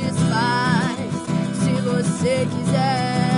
desfaz se você quiser.